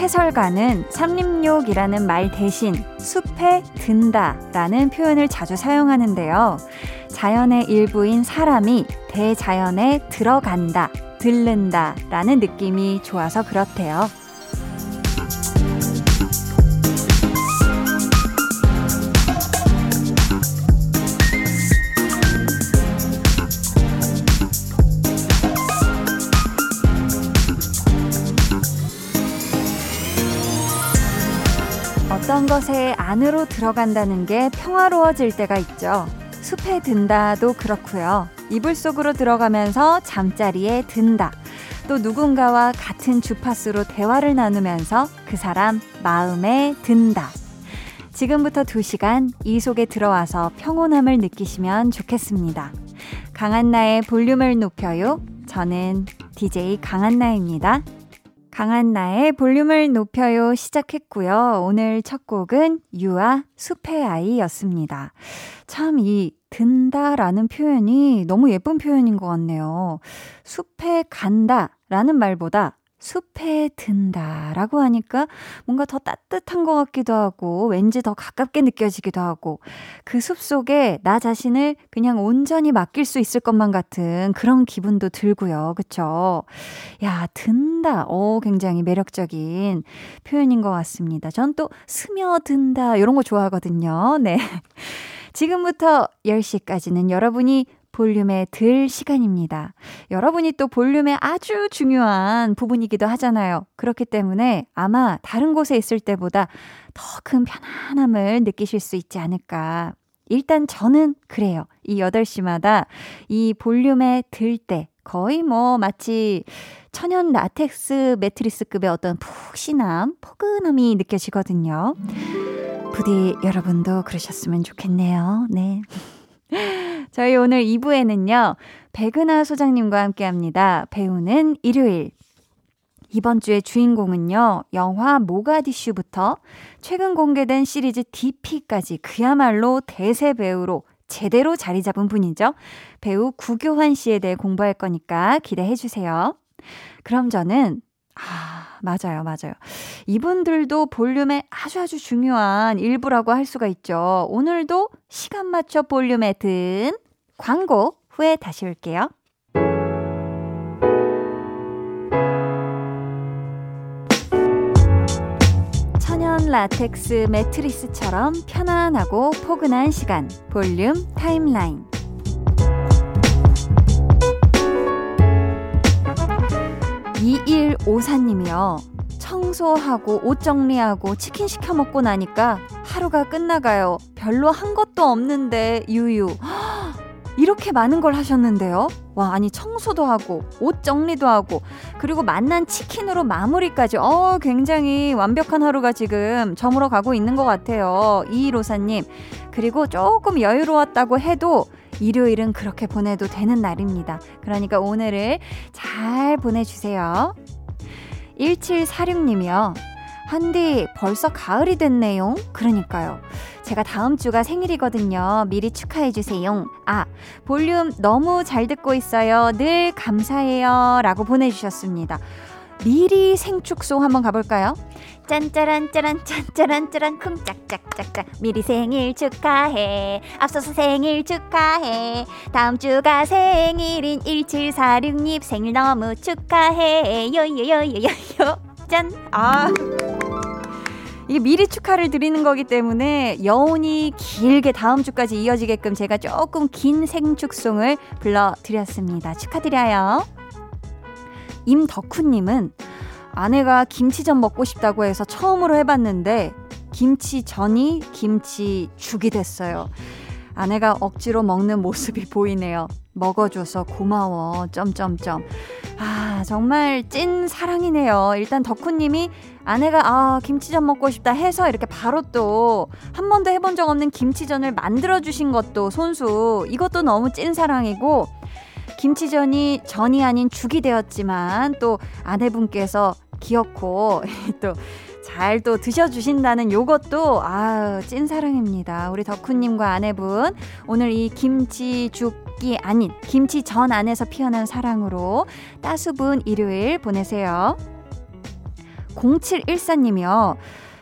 숲 해설가는 삼림욕이라는 말 대신 숲에 든다 라는 표현을 자주 사용하는데요. 자연의 일부인 사람이 대자연에 들어간다, 들른다 라는 느낌이 좋아서 그렇대요. 것에 안으로 들어간다는 게 평화로워질 때가 있죠. 숲에 든다도 그렇고요. 이불 속으로 들어가면서 잠자리에 든다. 또 누군가와 같은 주파수로 대화를 나누면서 그 사람 마음에 든다. 지금부터 2시간 이 속에 들어와서 평온함을 느끼시면 좋겠습니다. 강한나의 볼륨을 높여요. 저는 DJ 강한나입니다. 강한 나의 볼륨을 높여요 시작했고요. 오늘 첫 곡은 유아 숲의 아이였습니다. 참 이 든다라는 표현이 너무 예쁜 표현인 것 같네요. 숲에 간다라는 말보다 숲에 든다 라고 하니까 뭔가 더 따뜻한 것 같기도 하고 왠지 더 가깝게 느껴지기도 하고 그 숲 속에 나 자신을 그냥 온전히 맡길 수 있을 것만 같은 그런 기분도 들고요. 그쵸? 야, 든다. 어, 굉장히 매력적인 표현인 것 같습니다. 전 또 스며든다. 이런 거 좋아하거든요. 네. 지금부터 10시까지는 여러분이 볼륨에 들 시간입니다. 여러분이 또 볼륨에 아주 중요한 부분이기도 하잖아요. 그렇기 때문에 아마 다른 곳에 있을 때보다 더 큰 편안함을 느끼실 수 있지 않을까. 일단 저는 그래요. 이 8시마다 이 볼륨에 들 때 거의 뭐 마치 천연 라텍스 매트리스급의 어떤 푹신함, 포근함이 느껴지거든요. 부디 여러분도 그러셨으면 좋겠네요. 네. 저희 오늘 2부에는요, 백은하 소장님과 함께 합니다. 배우는 일요일. 이번 주의 주인공은요, 영화 모가디슈부터 최근 공개된 시리즈 DP까지 그야말로 대세 배우로 제대로 자리 잡은 분이죠. 배우 구교환 씨에 대해 공부할 거니까 기대해 주세요. 그럼 저는, 아, 맞아요, 맞아요. 이분들도 볼륨의 아주 아주 중요한 일부라고 할 수가 있죠. 오늘도 시간 맞춰 볼륨에 든 광고 후에 다시 올게요. 천연 라텍스 매트리스처럼 편안하고 포근한 시간 볼륨 타임라인 2154님이요. 청소하고 옷 정리하고 치킨 시켜 먹고 나니까 하루가 끝나가요. 별로 한 것도 없는데 유유. 이렇게 많은 걸 하셨는데요. 와, 아니 청소도 하고 옷 정리도 하고 그리고 만난 치킨으로 마무리까지. 어, 굉장히 완벽한 하루가 지금 저물어 가고 있는 것 같아요. 이로사님. 그리고 조금 여유로웠다고 해도 일요일은 그렇게 보내도 되는 날입니다. 그러니까 오늘을 잘 보내주세요. 1746님이요. 한디, 벌써 가을이 됐네요. 그러니까요. 제가 다음 주가 생일이거든요. 미리 축하해 주세요. 아, 볼륨 너무 잘 듣고 있어요. 늘 감사해요. 라고 보내주셨습니다. 미리 생축송 한번 가볼까요? 짠짜란 짜란 짠짜란 짜란 쿵짝짝짝짝. 미리 생일 축하해. 앞서서 생일 축하해. 다음 주가 생일인 1746님 생일 너무 축하해. 요요요요요요. 짠 아. 이게 미리 축하를 드리는 거기 때문에 여운이 길게 다음 주까지 이어지게끔 제가 조금 긴 생축송을 불러드렸습니다. 축하드려요. 임덕훈님은 아내가 김치전 먹고 싶다고 해서 처음으로 해봤는데 김치전이 김치죽이 됐어요. 아내가 억지로 먹는 모습이 보이네요. 먹어줘서 고마워. 점점점. 아, 정말 찐 사랑이네요. 일단 덕후님이 아내가 아, 김치전 먹고 싶다 해서 이렇게 바로 또 한 번도 해본 적 없는 김치전을 만들어주신 것도 손수. 이것도 너무 찐 사랑이고 김치전이 전이 아닌 죽이 되었지만 또 아내분께서 기어코 또 잘 또 드셔주신다는 요것도 아 찐사랑입니다. 우리 덕후님과 아내분 오늘 이 김치죽이 아닌 김치전 안에서 피어난 사랑으로 따수분 일요일 보내세요. 0714님이요.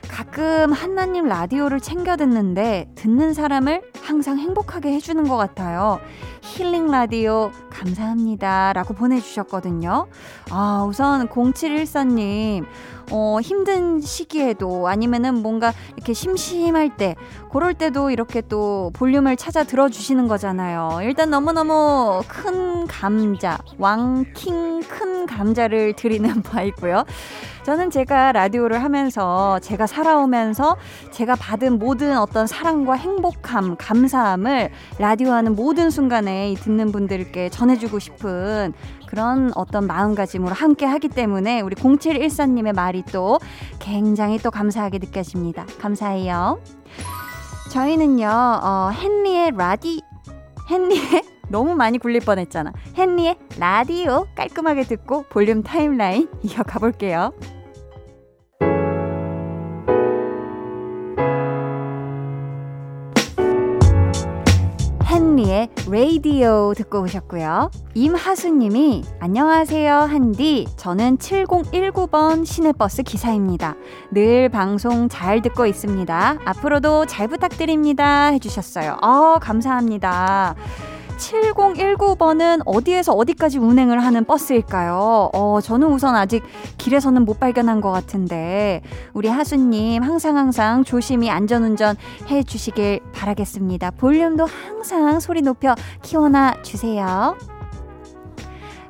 가끔 한나님 라디오를 챙겨 듣는데 듣는 사람을 항상 행복하게 해주는 것 같아요. 힐링 라디오 감사합니다. 라고 보내주셨거든요. 아, 우선 0714님, 어, 힘든 시기에도 아니면은 뭔가 이렇게 심심할 때, 그럴 때도 이렇게 또 볼륨을 찾아 들어주시는 거잖아요. 일단 너무너무 큰 감자, 왕킹 큰 감자를 드리는 바이고요. 저는 제가 라디오를 하면서 제가 살아오면서 제가 받은 모든 어떤 사랑과 행복함, 감사함을 라디오 하는 모든 순간에 듣는 분들께 전해주고 싶은 그런 어떤 마음가짐으로 함께 하기 때문에 우리 0714님의 말이 또 굉장히 또 감사하게 느껴집니다. 감사해요. 저희는요, 어, 헨리의 라디, 헨리의 너무 많이 굴릴 뻔했잖아. 헨리의 라디오 깔끔하게 듣고 볼륨 타임라인 이어가 볼게요. 라디오 듣고 오셨고요. 임하수님이 안녕하세요 한디 저는 7019번 시내버스 기사입니다. 늘 방송 잘 듣고 있습니다. 앞으로도 잘 부탁드립니다 해주셨어요. 아 감사합니다. 7019번은 어디에서 어디까지 운행을 하는 버스일까요? 어, 저는 우선 아직 길에서는 못 발견한 것 같은데, 우리 하수님 항상 항상 조심히 안전운전 해 주시길 바라겠습니다. 볼륨도 항상 소리 높여 키워놔 주세요.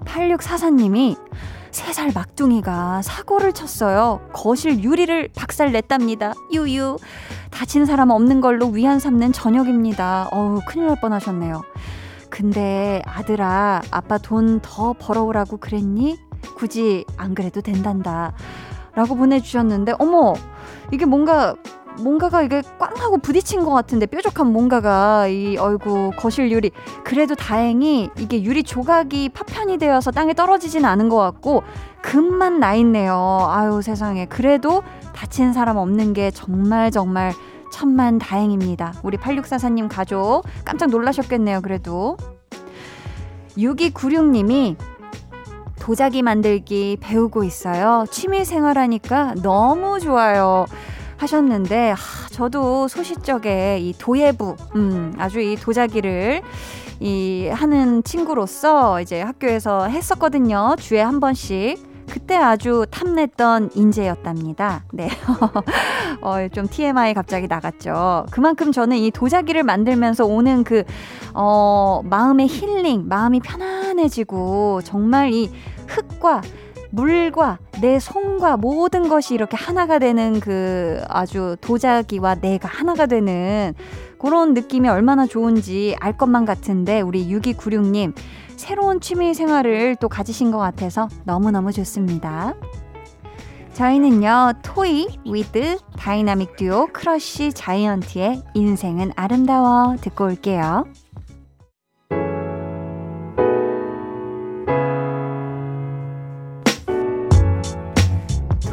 8644님이 3살 막둥이가 사고를 쳤어요. 거실 유리를 박살 냈답니다. 유유. 다친 사람 없는 걸로 위안 삼는 저녁입니다. 어우, 큰일 날 뻔하셨네요. 근데 아들아, 아빠 돈 더 벌어오라고 그랬니? 굳이 안 그래도 된단다. 라고 보내주셨는데, 어머, 이게 뭔가, 뭔가가 이게 꽝 하고 부딪힌 것 같은데, 뾰족한 뭔가가 이 얼굴 거실 유리. 그래도 다행히 이게 유리 조각이 파편이 되어서 땅에 떨어지진 않은 것 같고, 금만 나 있네요. 아유, 세상에. 그래도 다친 사람 없는 게 정말 정말 천만 다행입니다. 우리 8644님 가족 깜짝 놀라셨겠네요, 그래도. 6296님이 도자기 만들기 배우고 있어요. 취미 생활하니까 너무 좋아요. 하셨는데, 하, 저도 소시적에 이 도예부, 음, 아주 이 도자기를 이 하는 친구로서 이제 학교에서 했었거든요. 주에 한 번씩. 그때 아주 탐냈던 인재였답니다. 네. 어, 좀 TMI 갑자기 나갔죠. 그만큼 저는 이 도자기를 만들면서 오는 그, 어, 마음의 힐링, 마음이 편안해지고, 정말 이 흙과 물과 내 손과 모든 것이 이렇게 하나가 되는 그 아주 도자기와 내가 하나가 되는 그런 느낌이 얼마나 좋은지 알 것만 같은데 우리 6296님 새로운 취미 생활을 또 가지신 것 같아서 너무너무 좋습니다. 저희는요, 토이 with 다이나믹 듀오 크러쉬 자이언티의 인생은 아름다워 듣고 올게요.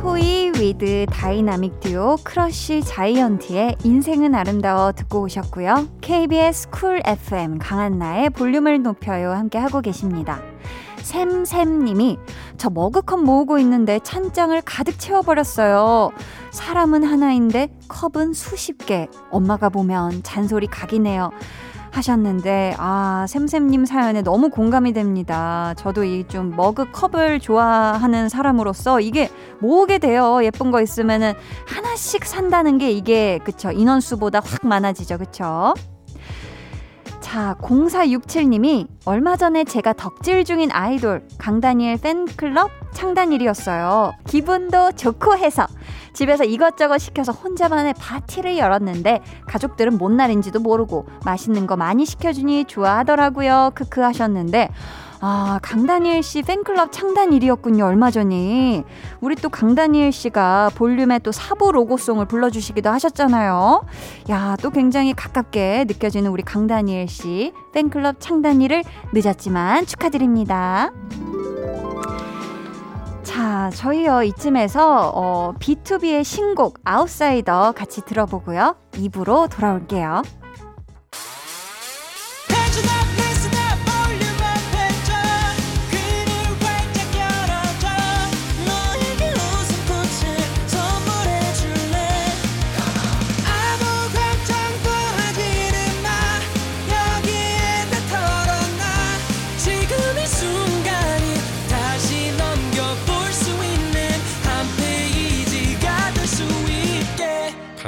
토이 with 다이나믹 듀오 크러쉬 자이언티의 인생은 아름다워 듣고 오셨고요. KBS 쿨 FM 강한나의 볼륨을 높여요 함께 하고 계십니다. 샘샘님이 저 머그컵 모으고 있는데 찬장을 가득 채워버렸어요. 사람은 하나인데 컵은 수십 개. 엄마가 보면 잔소리 각이네요. 하셨는데 아 샘샘님 사연에 너무 공감이 됩니다. 저도 이 좀 머그 컵을 좋아하는 사람으로서 이게 모으게 돼요. 예쁜 거 있으면은 하나씩 산다는 게 이게 그쵸 인원수보다 확 많아지죠. 그쵸? 자, 0467님이 얼마 전에 제가 덕질 중인 아이돌 강다니엘 팬클럽 창단일이었어요. 기분도 좋고 해서 집에서 이것저것 시켜서 혼자만의 파티를 열었는데 가족들은 뭔 날인지도 모르고 맛있는 거 많이 시켜주니 좋아하더라고요. 크크 하셨는데 아, 강다니엘 씨 팬클럽 창단일이었군요, 얼마 전이. 우리 또 강다니엘 씨가 볼륨의 또 사부 로고송을 불러주시기도 하셨잖아요. 야, 또 굉장히 가깝게 느껴지는 우리 강다니엘 씨 팬클럽 창단일을 늦었지만 축하드립니다. 자, 저희요, 이쯤에서, 어, B2B의 신곡, 아웃사이더 같이 들어보고요. 입으로 돌아올게요.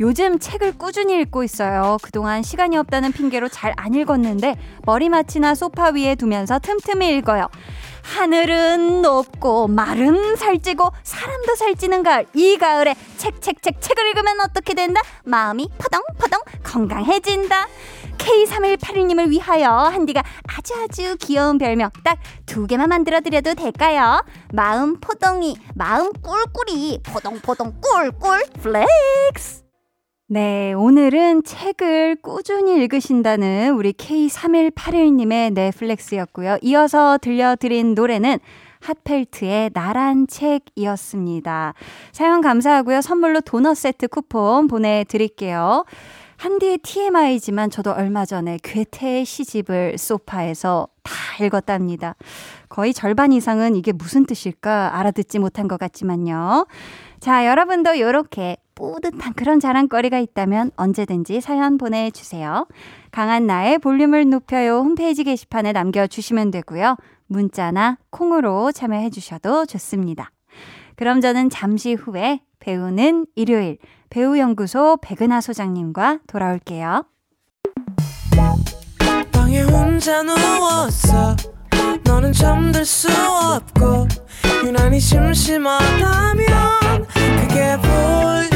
요즘 책을 꾸준히 읽고 있어요. 그동안 시간이 없다는 핑계로 잘 안 읽었는데 머리맡이나 소파 위에 두면서 틈틈이 읽어요. 하늘은 높고 말은 살찌고 사람도 살찌는 가을 이 가을에 책 책 책 책 을 읽으면 어떻게 된다? 마음이 포동포동 건강해진다. K3181님을 위하여 한디가 아주 아주 귀여운 별명 딱 두 개만 만들어 드려도 될까요? 마음 포동이, 마음 꿀꿀이, 포동포동 꿀꿀 flex. 네, 오늘은 책을 꾸준히 읽으신다는 우리 K3181님의 넷플렉스였고요. 이어서 들려드린 노래는 핫펠트의 나란 책이었습니다. 사연 감사하고요. 선물로 도넛 세트 쿠폰 보내드릴게요. 한디의 TMI지만 저도 얼마 전에 괴테의 시집을 소파에서 다 읽었답니다. 거의 절반 이상은 이게 무슨 뜻일까 알아듣지 못한 것 같지만요. 자, 여러분도 이렇게 뿌듯한 그런 자랑거리가 있다면 언제든지 사연 보내주세요. 강한 나의 볼륨을 높여요 홈페이지 게시판에 남겨주시면 되고요. 문자나 콩으로 참여해 주셔도 좋습니다. 그럼 저는 잠시 후에 배우는 일요일 배우연구소 백은하 소장님과 돌아올게요. 너는 잠들 수 없고 유난히 심심하다면 그게 볼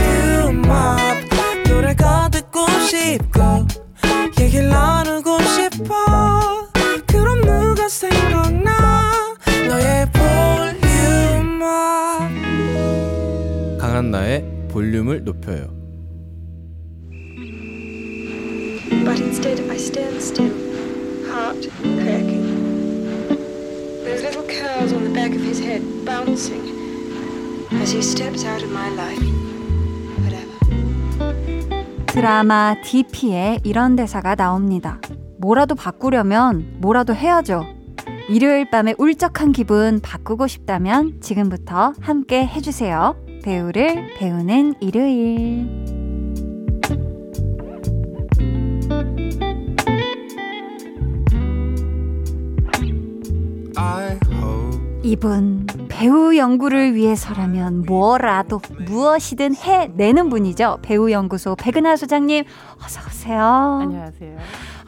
드라마 DP에 이런 대사가 나옵니다. 뭐라도 바꾸려면 뭐라도 해야죠. 일요일 밤에 울적한 기분 바꾸고 싶다면 지금부터 함께 해주세요. 배우를 배우는 일요일. 이분 배우 연구를 위해서라면 뭐라도 무엇이든 해내는 분이죠. 배우 연구소 백은하 소장님 어서 오세요. 안녕하세요.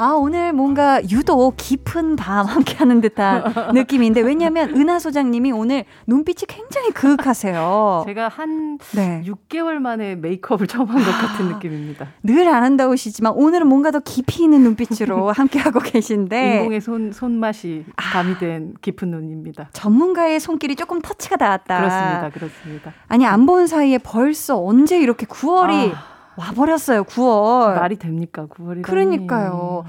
아, 오늘 뭔가 유독 깊은 밤 함께 하는 듯한 느낌인데 왜냐하면 은하 소장님이 오늘 눈빛이 굉장히 그윽하세요. 제가 한 네. 6개월 만에 메이크업을 처음 한 것 같은 느낌입니다. 늘 아름다우시지만 오늘은 뭔가 더 깊이 있는 눈빛으로 함께 하고 계신데 인공의 손 손맛이 가미된 깊은 눈입니다. 전문가의 손길이 조금 터치가 닿았다. 그렇습니다. 그렇습니다. 아니 안 본 사이에 벌써 언제 이렇게 9월이 아. 와버렸어요, 9월. 말이 됩니까? 9월이 그러니까요.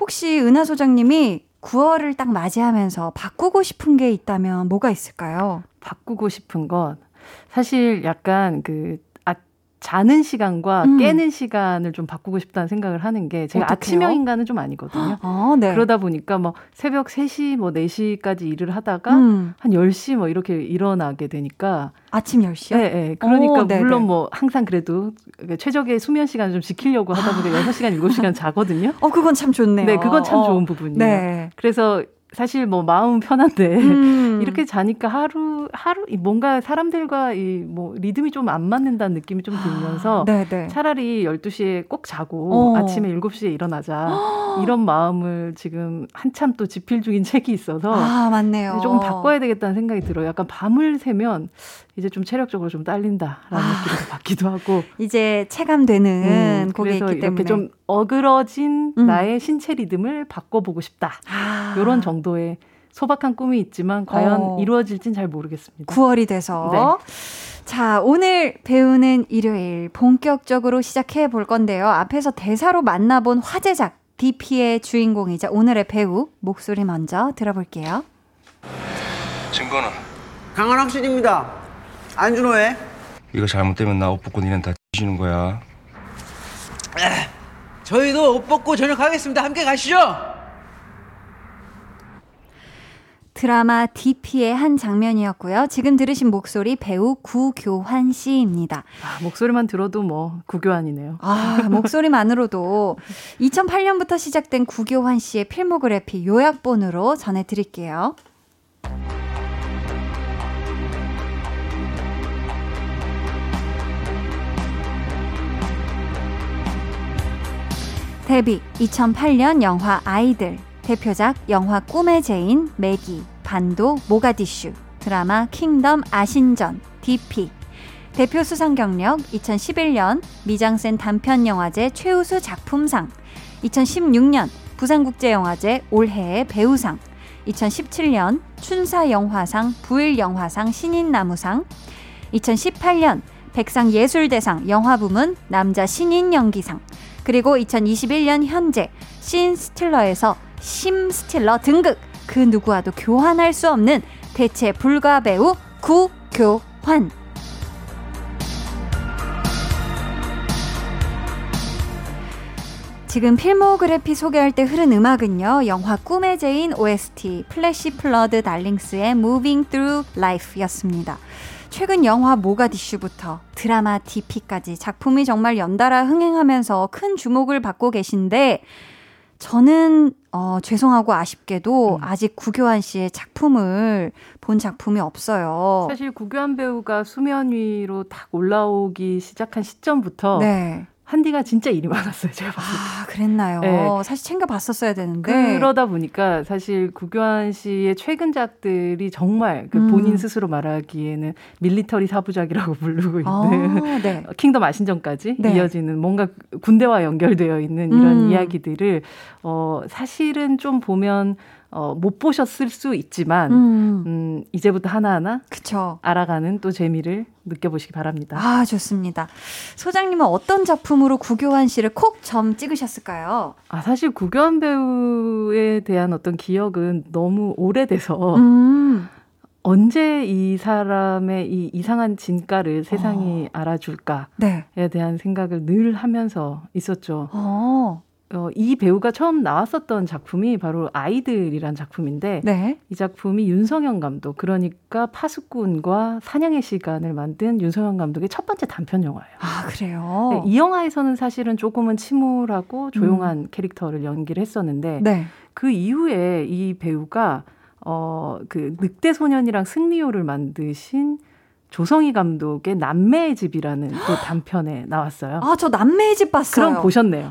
혹시 은하 소장님이 9월을 딱 맞이하면서 바꾸고 싶은 게 있다면 뭐가 있을까요? 바꾸고 싶은 건 사실 약간 그 아, 자는 시간과 음. 깨는 시간을 좀 바꾸고 싶다는 생각을 하는 게 제가 어떡해요? 아침형 인간은 좀 아니거든요. 아, 네. 그러다 보니까 뭐 새벽 3시 뭐 4시까지 일을 하다가 음, 한 10시 뭐 이렇게 일어나게 되니까 아침 10시요? 네, 네. 그러니까 오, 네네. 물론 뭐 항상 그래도 최적의 수면 시간을 좀 지키려고 하다 보니까 6시간, 7시간 자거든요. 어, 그건 참 좋네요. 네, 그건 참 어, 좋은 부분이에요. 네. 그래서 사실 뭐 마음은 편한데 음. 이렇게 자니까 하루 하루 이 뭔가 사람들과 이 뭐 리듬이 좀 안 맞는다는 느낌이 좀 들면서 네, 네. 차라리 12시에 꼭 자고 어. 아침에 7시에 일어나자. 이런 마음을 지금 한참 또 집필 중인 책이 있어서 아, 맞네요. 조금 바꿔야 되겠다는 생각이 들어요. 약간 밤을 새면 이제 좀 체력적으로 좀 딸린다라는 아. 느낌이 받기도 하고. 이제 체감되는 음, 곡이 그래서 있기 때문에 이렇게 좀 어그러진 음. 나의 신체 리듬을 바꿔보고 싶다. 아, 이런 정도의 소박한 꿈이 있지만 과연 어. 이루어질진 잘 모르겠습니다. 9월이 돼서. 네. 자, 오늘 배우는 일요일 본격적으로 시작해 볼 건데요. 앞에서 대사로 만나본 화제작 DP의 주인공이자 오늘의 배우 목소리 먼저 들어볼게요. 증거는 강한 확신입니다. 안준호의 이거 잘못되면 나 옷 벗고 니는 다 뒤지는 거야. 저희도 옷 벗고 저녁하겠습니다. 함께 가시죠. 드라마 DP의 한 장면이었고요. 지금 들으신 목소리 배우 구교환 씨입니다. 아, 목소리만 들어도 뭐 구교환이네요. 아, 목소리만으로도 2008년부터 시작된 구교환 씨의 필모그래피 요약본으로 전해드릴게요. 데뷔 2008년 영화 아이들 대표작 영화 꿈의 제인 매기 반도 모가디슈 드라마 킹덤 아신전 DP 대표 수상 경력 2011년 미장센 단편 영화제 최우수 작품상 2016년 부산국제영화제 올해의 배우상 2017년 춘사영화상 부일영화상 신인남우상 2018년 백상예술대상 영화부문 남자 신인연기상 그리고 2021년 현재 scene stealer에서 심 stealer 등극 그 누구와도 교환할 수 없는 대체 불가 배우 구교환 지금 필모그래피 소개할 때 흐른 음악은요. 영화 꿈의 제인 OST Flash Flood Darlings의 Moving Through Life였습니다. 최근 영화 모가디슈부터 드라마 DP까지 작품이 정말 연달아 흥행하면서 큰 주목을 받고 계신데 저는 어, 죄송하고 아쉽게도 음. 아직 구교환 씨의 작품을 본 작품이 없어요. 사실 구교환 배우가 수면 위로 딱 올라오기 시작한 시점부터 네. 한디가 진짜 일이 많았어요. 제가 봤을 때. 아, 그랬나요? 네. 사실 챙겨 봤었어야 되는데. 그러다 보니까 사실 구교환 씨의 최근작들이 정말 그 음. 본인 스스로 말하기에는 밀리터리 사부작이라고 부르고 있는 아, 네. 킹덤 아신전까지 네. 이어지는 뭔가 군대와 연결되어 있는 이런 음. 이야기들을 어 사실은 좀 보면 어 못 보셨을 수 있지만 음, 음 이제부터 하나하나 그쵸. 알아가는 또 재미를 느껴보시기 바랍니다. 아, 좋습니다. 소장님은 어떤 작품으로 구교환 씨를 콕 점 찍으셨을까요? 아 사실 구교환 배우에 대한 어떤 기억은 너무 오래돼서 음, 언제 이 사람의 이 이상한 진가를 세상이 알아줄까에 네. 대한 생각을 늘 하면서 있었죠. 어, 어, 이 배우가 처음 나왔었던 작품이 바로 아이들이란 작품인데 네. 이 작품이 윤성현 감독 그러니까 파수꾼과 사냥의 시간을 만든 윤성현 감독의 첫 번째 단편 영화예요. 아, 그래요? 네, 이 영화에서는 사실은 조금은 침울하고 조용한 캐릭터를 연기를 했었는데 네. 그 이후에 이 배우가 어, 그 늑대 소년이랑 승리호를 만드신 조성희 감독의 남매의 집이라는 또 단편에 나왔어요. 아, 저 남매의 집 봤어요. 그럼 보셨네요.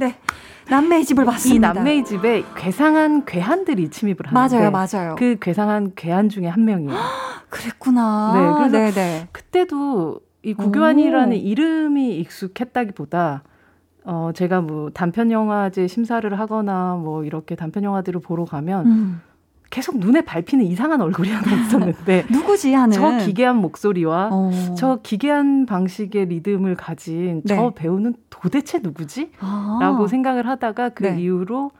네. 남매의 집을 이 봤습니다. 남매의 집에 괴상한 괴한들이 침입을 하는데 맞아요, 맞아요. 그 괴상한 괴한 중에 한 명이에요. 그랬구나. 네, 그래서 네, 네. 그때도 이 구교환이라는 오. 이름이 익숙했다기보다 어 제가 뭐 단편 영화제 심사를 하거나 뭐 이렇게 단편 영화들을 보러 가면 음. 계속 눈에 밟히는 이상한 얼굴이 하나 있었는데 누구지 하는 저 기괴한 목소리와 어. 저 기괴한 방식의 리듬을 가진 네. 저 배우는 도대체 누구지? 아. 라고 생각을 하다가 그 네. 이후로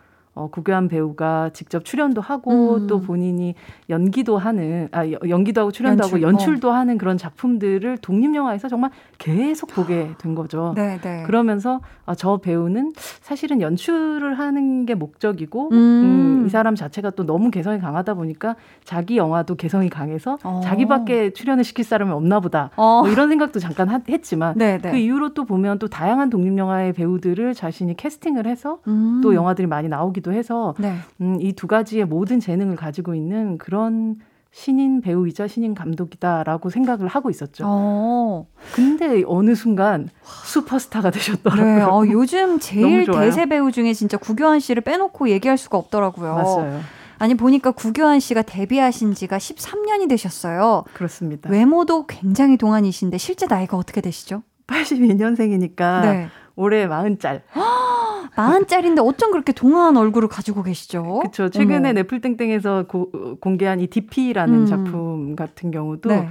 어, 구교한 배우가 직접 출연도 하고 음. 또 본인이 연기도 하는 아 여- 연기도 하고 출연도 연출, 어. 하고 연출도 하는 그런 작품들을 독립 영화에서 정말 계속 보게 된 거죠. 네, 네. 그러면서 아, 저 배우는 사실은 연출을 하는 게 목적이고 음. 음, 이 사람 자체가 또 너무 개성이 강하다 보니까 자기 영화도 개성이 강해서 어. 자기밖에 출연을 시킬 사람이 없나 보다. 어. 뭐 이런 생각도 잠깐 하- 했지만 네, 네. 그 이후로 또 보면 또 다양한 독립 영화의 배우들을 자신이 캐스팅을 해서 음. 또 영화들이 많이 나오 기도 해서 네. 음, 이 두 가지의 모든 재능을 가지고 있는 그런 신인 배우이자 신인 감독이다라고 생각을 하고 있었죠. 어. 근데 어느 순간 슈퍼스타가 되셨더라고요. 네. 어, 요즘 제일. 대세 배우 중에 진짜 구교환 씨를 빼놓고 얘기할 수가 없더라고요. 맞아요. 아니 보니까 구교환 씨가 데뷔하신 지가 13년이 되셨어요. 그렇습니다. 외모도 굉장히 동안이신데 실제 나이가 어떻게 되시죠? 82년생이니까 네. 올해 40짤. 마흔짜리인데 어쩜 그렇게 동안 얼굴을 가지고 계시죠? 그렇죠. 최근에. 넷플땡땡에서 고- 공개한 이 DP라는 음. 작품 같은 경우도 네.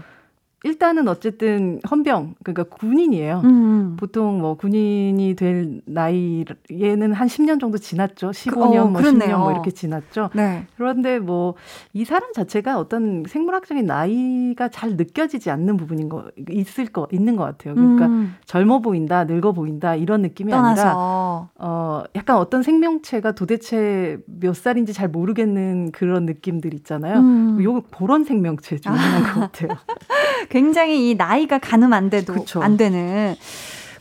일단은 어쨌든 헌병 그러니까 군인이에요. 음. 보통 뭐 군인이 될 나이에는 한 10년 정도 지났죠. 15년, 어, 뭐 그렇네요. 10년 뭐 이렇게 지났죠. 네. 그런데 뭐 이 사람 자체가 어떤 생물학적인 나이가 잘 느껴지지 않는 부분인 거 있을 거 있는 것 같아요. 그러니까 음. 젊어 보인다, 늙어 보인다 이런 느낌이 아니라 떠나서 어 약간 어떤 생명체가 도대체 몇 살인지 잘 모르겠는 그런 느낌들 있잖아요. 음. 요 그런 생명체 중 하나인 것 같아요. 굉장히 이 나이가 가늠 안 돼도 그쵸. 안 되는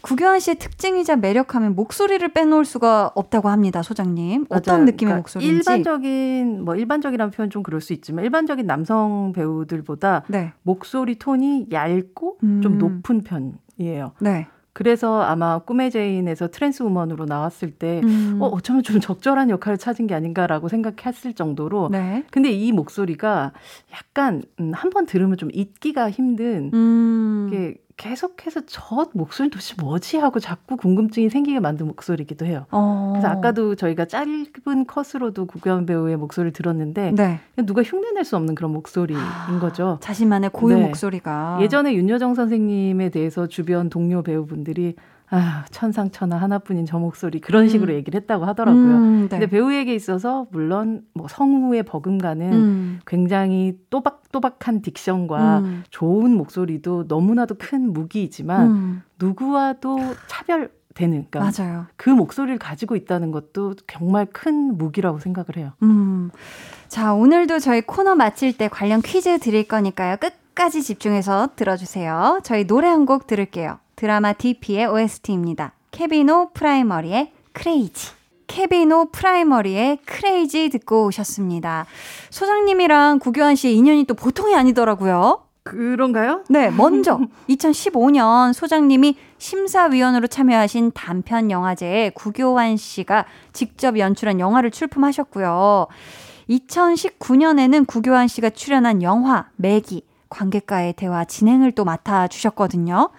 구교환 씨의 특징이자 매력하면 목소리를 빼놓을 수가 없다고 합니다, 소장님. 어떤 맞아요. 느낌의 그러니까 목소리인지. 일반적인 뭐 일반적이라는 표현 좀 그럴 수 있지만 일반적인 남성 배우들보다 네. 목소리 톤이 얇고 음. 좀 높은 편이에요. 네. 그래서 아마 꿈의 제인에서 trans woman으로 나왔을 때 음. 어, 어쩌면 좀 적절한 역할을 찾은 게 아닌가라고 생각했을 정도로 네. 근데 이 목소리가 약간 음, 한번 들으면 좀 잊기가 힘든 음. 이게 계속해서 저 목소리 도대체 뭐지 하고 자꾸 궁금증이 생기게 만든 목소리이기도 해요. 어. 그래서 아까도 저희가 짧은 컷으로도 구경 배우의 목소리를 들었는데 네. 누가 흉내낼 수 없는 그런 목소리인 거죠. 자신만의 고유 네. 목소리가 예전에 윤여정 선생님에 대해서 주변 동료 배우분들이 아 천상천하 하나뿐인 저 목소리 그런 식으로 음. 얘기를 했다고 하더라고요. 음, 네. 근데 배우에게 있어서 물론 뭐 성우의 버금가는 음. 굉장히 또박또박한 딕션과 음. 좋은 목소리도 너무나도 큰 무기이지만 음. 누구와도 차별되는 그러니까 맞아요. 그 목소리를 가지고 있다는 것도 정말 큰 무기라고 생각을 해요. 음. 자, 오늘도 저희 코너 마칠 때 관련 퀴즈 드릴 거니까요. 끝까지 집중해서 들어주세요. 저희 노래 한 곡 들을게요. 드라마 DP의 OST입니다. 케빈오 프라이머리의 Crazy. 케빈오 프라이머리의 Crazy 듣고 오셨습니다. 소장님이랑 구교환 씨의 인연이 또 보통이 아니더라고요. 그런가요? 네, 먼저 2015년 소장님이 심사위원으로 참여하신 단편 영화제에 구교환 씨가 직접 연출한 영화를 출품하셨고요. 2019년에는 구교환 씨가 출연한 영화 매기 관객과의 대화 진행을 또 맡아 주셨거든요.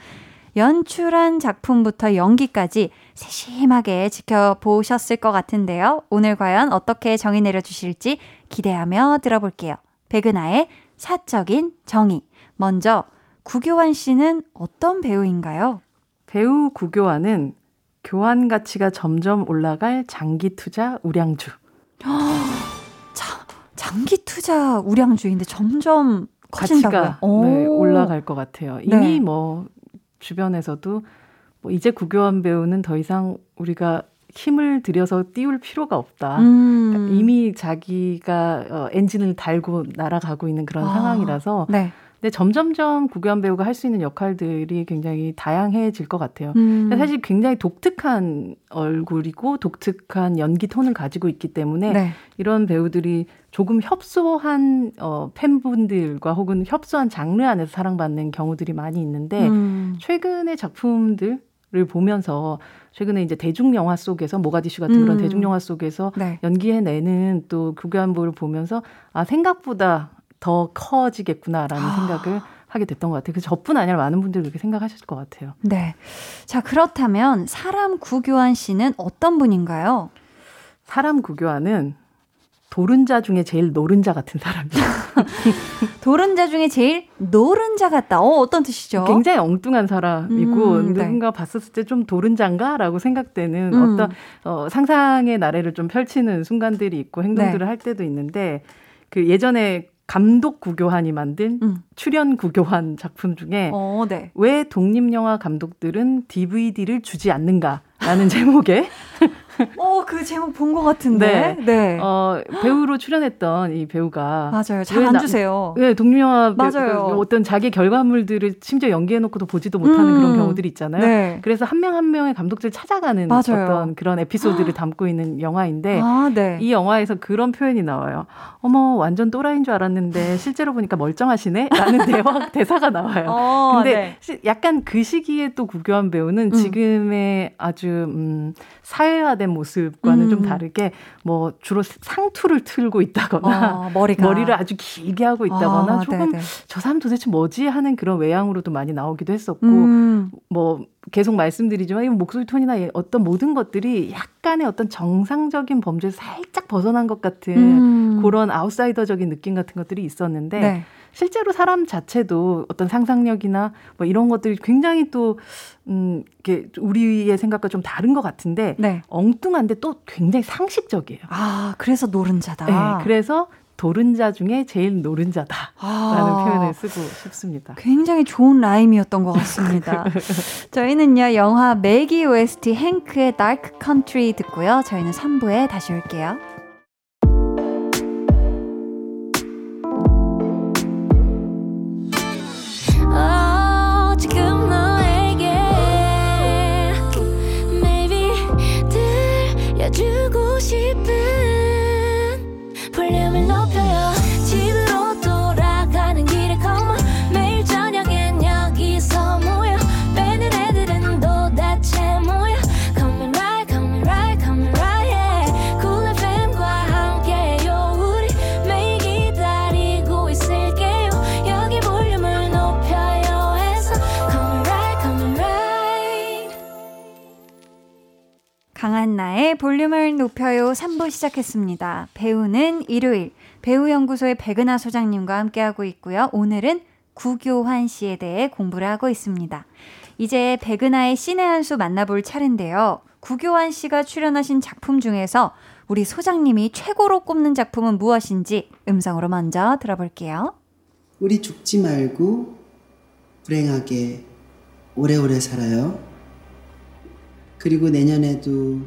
연출한 작품부터 연기까지 세심하게 지켜보셨을 것 같은데요. 오늘 과연 어떻게 정의 내려주실지 기대하며 들어볼게요. 백은하의 사적인 정의. 먼저 구교환 씨는 어떤 배우인가요? 배우 구교환은 교환 가치가 점점 올라갈 장기 투자 우량주. 자, 장기 투자 우량주인데 점점 커진다고요. 가치가 네, 올라갈 것 같아요. 이미 네. 뭐 주변에서도 뭐 이제 구교환 배우는 더 이상 우리가 힘을 들여서 띄울 필요가 없다. 음. 이미 자기가 어, 엔진을 달고 날아가고 있는 그런 아. 상황이라서 네. 근데 점점점 구교환 배우가 할 수 있는 역할들이 굉장히 다양해질 것 같아요. 음. 사실 굉장히 독특한 얼굴이고 독특한 연기 톤을 가지고 있기 때문에 네. 이런 배우들이 조금 협소한 어, 팬분들과 혹은 협소한 장르 안에서 사랑받는 경우들이 많이 있는데 음. 최근의 작품들을 보면서 최근에 이제 대중 영화 속에서 모가디슈 같은 그런 음. 대중 영화 속에서 네. 연기해내는 또 구교환보를 보면서 아 생각보다 더 커지겠구나라는 아. 생각을 하게 됐던 것 같아요. 그래서 저뿐 아니라 많은 분들이 그렇게 생각하실 것 같아요. 네. 자, 그렇다면 사람 구교환 씨는 어떤 분인가요? 사람 구교환은 도른자 중에 제일 노른자 같은 사람이에요. 도른자 중에 제일 노른자 같다. 어, 어떤 뜻이죠? 굉장히 엉뚱한 사람이고 음, 네. 누군가 봤었을 때 좀 도른자인가라고 생각되는 음. 어떤 어, 상상의 나래를 좀 펼치는 순간들이 있고 행동들을 네. 할 때도 있는데 그 예전에 감독 구교환이 만든 음. 출연 구교환 작품 중에 어, 네. 왜 독립 영화 감독들은 DVD를 주지 않는가라는 제목의 어, 그 제목 본 것 같은데. 네. 어, 배우로 출연했던 이 배우가 맞아요. 잘왜안 나- 주세요. 네, 배- 맞아요. 그 어떤 자기 결과물들을 심지어 연기해놓고도 보지도 못하는 음. 그런 경우들이 있잖아요. 네. 그래서 한 명 한 명의 감독들 찾아가는 맞아요. 어떤 그런 에피소드를 담고 있는 영화인데 아, 네. 이 영화에서 그런 표현이 나와요. 어머 완전 또라이인 줄 알았는데 실제로 보니까 멀쩡하시네? 라는 대화, 대사가 나와요. 어, 근데 네. 시- 약간 그 시기에 또 구교한 배우는 음. 지금의 아주 음, 사회화된 모습과는 좀 음. 다르게 뭐 주로 상투를 틀고 있다거나 어, 머리가. 머리를 아주 길게 하고 있다거나 아, 조금 네네. 저 사람 도대체 뭐지 하는 그런 외향으로도 많이 나오기도 했었고 음. 뭐 계속 말씀드리지만 이 목소리 톤이나 이 어떤 모든 것들이 약간의 어떤 정상적인 범죄에서 살짝 벗어난 것 같은 음. 그런 아웃사이더적인 느낌 같은 것들이 있었는데 네. 실제로 사람 자체도 어떤 상상력이나 뭐 이런 것들이 굉장히 또, 음, 이게 우리의 생각과 좀 다른 것 같은데, 네. 엉뚱한데 또 굉장히 상식적이에요. 아, 그래서 노른자다. 네, 그래서 노른자 중에 제일 노른자다라는 아. 표현을 쓰고 싶습니다. 굉장히 좋은 라임이었던 것 같습니다. 저희는요, 영화 매기 OST 행크의 Dark Country 듣고요. 저희는 3부에 다시 올게요. 강한나의 볼륨을 높여요 3부 시작했습니다. 배우는 일요일 배우연구소의 백은하 소장님과 함께하고 있고요. 오늘은 구교환 씨에 대해 공부를 하고 있습니다. 이제 백은하의 신의 한 수 만나볼 차례인데요. 구교환 씨가 출연하신 작품 중에서 우리 소장님이 최고로 꼽는 작품은 무엇인지 음성으로 먼저 들어볼게요. 우리 죽지 말고 불행하게 오래오래 살아요. 그리고 내년에도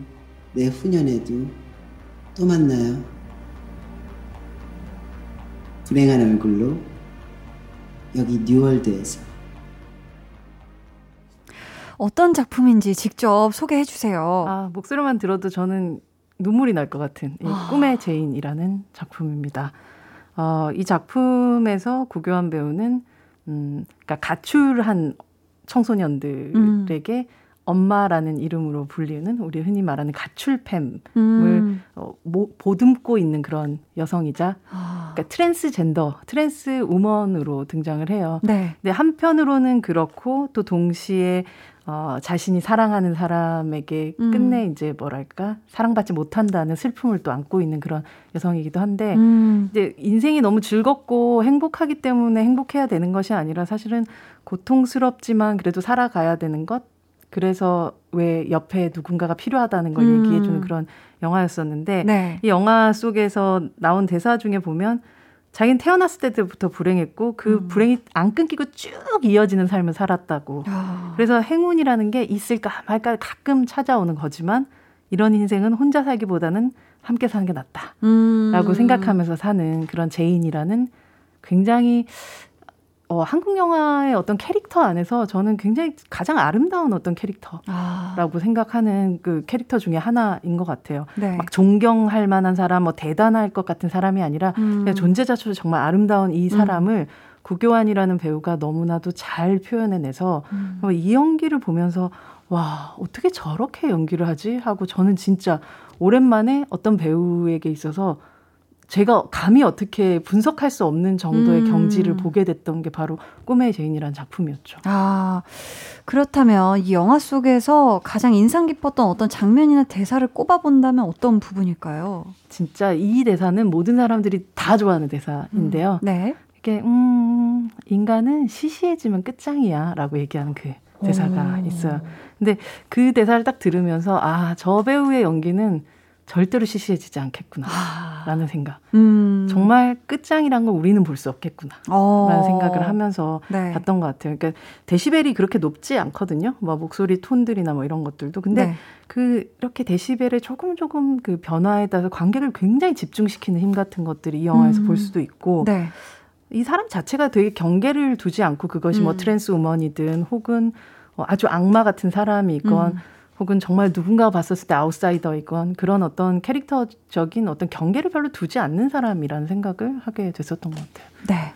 내후년에도 또 만나요. 불행한 얼굴로 여기 뉴월드에서. 어떤 작품인지 직접 소개해 주세요. 아, 목소리만 들어도 저는 눈물이 날 것 같은 이 아. 꿈의 제인이라는 작품입니다. 어, 이 작품에서 구교환 배우는 음, 그러니까 가출한 청소년들에게 엄마라는 이름으로 불리는 우리 흔히 말하는 가출팸을 음. 어, 모, 보듬고 있는 그런 여성이자 아. 그러니까 트랜스젠더, trans woman으로 등장을 해요. 네. 근데 한편으로는 그렇고 또 동시에 어, 자신이 사랑하는 사람에게 음. 끝내 이제 뭐랄까 사랑받지 못한다는 슬픔을 또 안고 있는 그런 여성이기도 한데 음. 이제 인생이 너무 즐겁고 행복하기 때문에 행복해야 되는 것이 아니라 사실은 고통스럽지만 그래도 살아가야 되는 것 그래서 왜 옆에 누군가가 필요하다는 걸 음. 얘기해주는 그런 영화였었는데 네. 이 영화 속에서 나온 대사 중에 보면 자기는 태어났을 때부터 불행했고 그 음. 불행이 안 끊기고 쭉 이어지는 삶을 살았다고. 아. 그래서 행운이라는 게 있을까 말까 가끔 찾아오는 거지만 이런 인생은 혼자 살기보다는 함께 사는 게 낫다라고 음. 생각하면서 사는 그런 제인이라는 굉장히 어, 한국 영화의 어떤 캐릭터 안에서 저는 굉장히 가장 아름다운 어떤 캐릭터라고 아. 생각하는 그 캐릭터 중에 하나인 것 같아요. 네. 막 존경할 만한 사람, 뭐 대단할 것 같은 사람이 아니라 음. 그냥 존재 자체로 정말 아름다운 이 사람을 구교환이라는 배우가 너무나도 잘 표현해내서 음. 어, 이 연기를 보면서 와 어떻게 저렇게 연기를 하지 하고 저는 진짜 오랜만에 어떤 배우에게 있어서 제가 감히 어떻게 분석할 수 없는 정도의 음. 경지를 보게 됐던 게 바로 꿈의 제인이라는 작품이었죠. 아, 그렇다면 이 영화 속에서 가장 인상 깊었던 어떤 장면이나 대사를 꼽아본다면 어떤 부분일까요? 진짜 이 대사는 모든 사람들이 다 좋아하는 대사인데요. 네. 이게 음 인간은 시시해지면 끝장이야 라고 얘기하는 그 대사가 오. 있어요. 근데 그 대사를 딱 들으면서 아 저 배우의 연기는 절대로 시시해지지 않겠구나 라는 아, 생각. 음. 정말 끝장이란 걸 우리는 볼 수 없겠구나라는 어. 생각을 하면서 네. 봤던 것 같아요. 그러니까 데시벨이 그렇게 높지 않거든요. 뭐 목소리 톤들이나 뭐 이런 것들도. 근데 네. 그 이렇게 데시벨의 조금 조금 그 변화에 따라서 관객을 굉장히 집중시키는 힘 같은 것들이 이 영화에서 음. 볼 수도 있고 네. 이 사람 자체가 되게 경계를 두지 않고 그것이 뭐 음. trans woman이든 혹은 어, 아주 악마 같은 사람이건 음. 혹은 정말 누군가가 봤었을 때 아웃사이더이건 그런 어떤 캐릭터적인 어떤 경계를 별로 두지 않는 사람이라는 생각을 하게 됐었던 것 같아요. 네.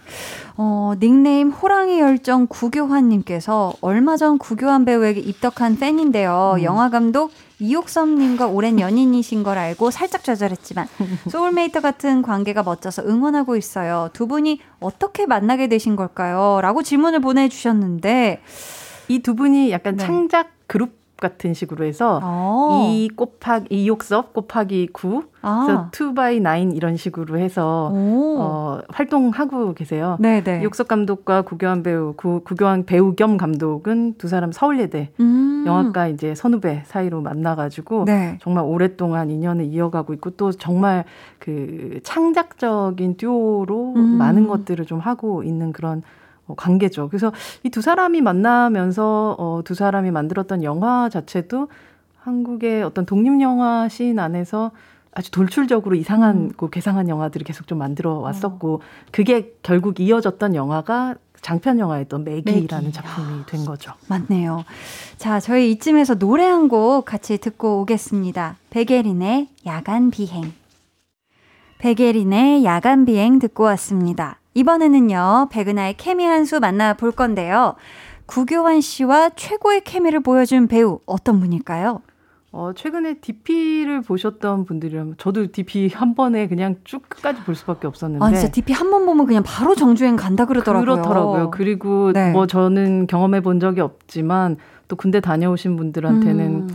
어, 닉네임 호랑이 열정 구교환님께서 얼마 전 구교환 배우에게 입덕한 팬인데요. 음. 영화 감독 이옥섭님과 오랜 연인이신 걸 알고 살짝 좌절했지만 소울메이트 같은 관계가 멋져서 응원하고 있어요. 두 분이 어떻게 만나게 되신 걸까요? 라고 질문을 보내주셨는데 이 두 분이 약간 네. 창작 그룹 같은 식으로 해서 어. 이 곱하기 이 욕섭 곱하기 9 아. 그래서 2 by 9 이런 식으로 해서 오. 어, 활동하고 계세요. 네네. 이옥석 감독과 구교환 배우, 구, 구교환 배우 겸 감독은 두 사람 서울예대 음. 영화과 이제 선후배 사이로 만나가지고 네. 정말 오랫동안 인연을 이어가고 있고 또 정말 그 창작적인 듀오로 음. 많은 것들을 좀 하고 있는 그런 어, 관계죠. 그래서 이 두 사람이 만나면서 어, 두 사람이 만들었던 영화 자체도 한국의 어떤 독립 영화 씬 안에서 아주 돌출적으로 이상한 그 괴상한 영화들을 계속 좀 만들어 왔었고 그게 결국 이어졌던 영화가 장편 영화였던 매기라는 매기. 작품이 된 거죠. 맞네요. 자, 저희 이쯤에서 노래 한 곡 같이 듣고 오겠습니다. 베게린의 야간 비행. 베게린의 야간 비행 듣고 왔습니다. 이번에는요, 백은하의 케미 한 수 만나볼 건데요. 구교환 씨와 최고의 케미를 보여준 배우 어떤 분일까요? 어, 최근에 DP를 보셨던 분들이라면 저도 DP 한 번에 그냥 쭉 끝까지 볼 수밖에 없었는데 아, 진짜 DP 한 번 보면 그냥 바로 정주행 간다 그러더라고요. 그렇더라고요. 그리고 네. 뭐 저는 경험해 본 적이 없지만 또 군대 다녀오신 분들한테는 음.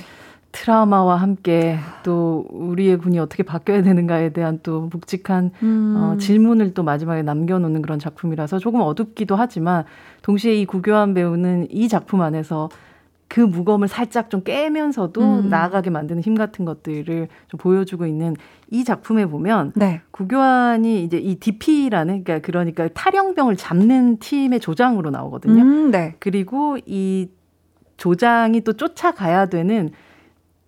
트라우마와 함께 또 우리의 군이 어떻게 바뀌어야 되는가에 대한 또 묵직한 음. 어, 질문을 또 마지막에 남겨놓는 그런 작품이라서 조금 어둡기도 하지만 동시에 이 구교환 배우는 이 작품 안에서 그 무거움을 살짝 좀 깨면서도 음. 나아가게 만드는 힘 같은 것들을 좀 보여주고 있는 이 작품에 보면 네. 구교환이 이제 이 DP라는 그러니까 그러니까 탈영병을 잡는 팀의 조장으로 나오거든요. 음, 네. 그리고 이 조장이 또 쫓아가야 되는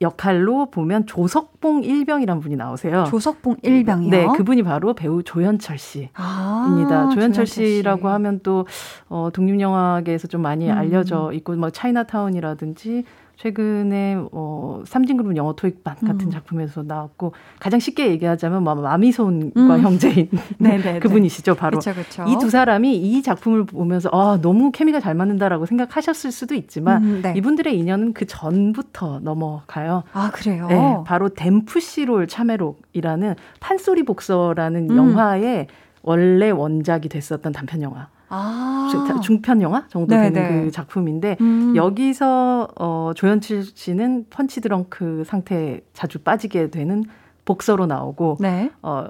역할로 보면 조석봉 일병이란 분이 나오세요. 조석봉 일병이요. 네, 그분이 바로 배우 조현철 씨입니다. 아, 조현철 조현철 씨. 씨라고 하면 또 어, 독립영화계에서 좀 많이 음. 알려져 있고 뭐 차이나타운이라든지 최근에 어, 삼진그룹 영어 토익반 같은 음. 작품에서 나왔고 가장 쉽게 얘기하자면 뭐 마미손과 음. 형제인 네네네. 그분이시죠, 바로. 그렇죠, 그렇죠. 이두 사람이 이 작품을 보면서 아, 너무 케미가 잘 맞는다라고 생각하셨을 수도 있지만 음, 네. 이분들의 인연은 그 전부터 넘어가요. 아 그래요. 네, 바로 댐프시롤 참외록이라는 판소리 복서라는 음. 영화의 원래 원작이 됐었던 단편 영화, 아. 중- 중편 영화 정도 네, 되는 네. 그 작품인데 음. 여기서 어, 조현칠 씨는 펀치 드렁크 상태에 자주 빠지게 되는 복서로 나오고 네. 어,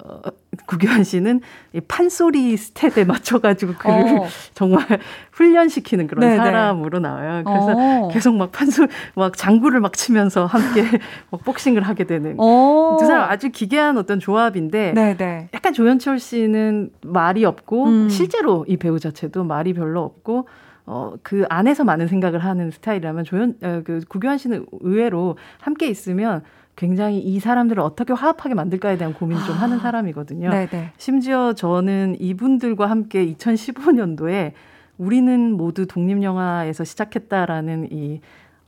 구교환 씨는 이 판소리 스텝에 맞춰 가지고 그를 어. 정말 훈련시키는 그런 네네. 사람으로 나와요. 그래서 어. 계속 막 판소, 막 장구를 막 치면서 함께 막 복싱을 하게 되는 어. 두 사람 아주 기괴한 어떤 조합인데 네네. 약간 조현철 씨는 말이 없고 음. 실제로 이 배우 자체도 말이 별로 없고 어, 그 안에서 많은 생각을 하는 스타일이라면 조현 어, 그 구교환 씨는 의외로 함께 있으면 굉장히 이 사람들을 어떻게 화합하게 만들까에 대한 고민을 좀 아. 하는 사람이거든요. 네네. 심지어 저는 이분들과 함께 2015년도에 우리는 모두 독립영화에서 시작했다라는 이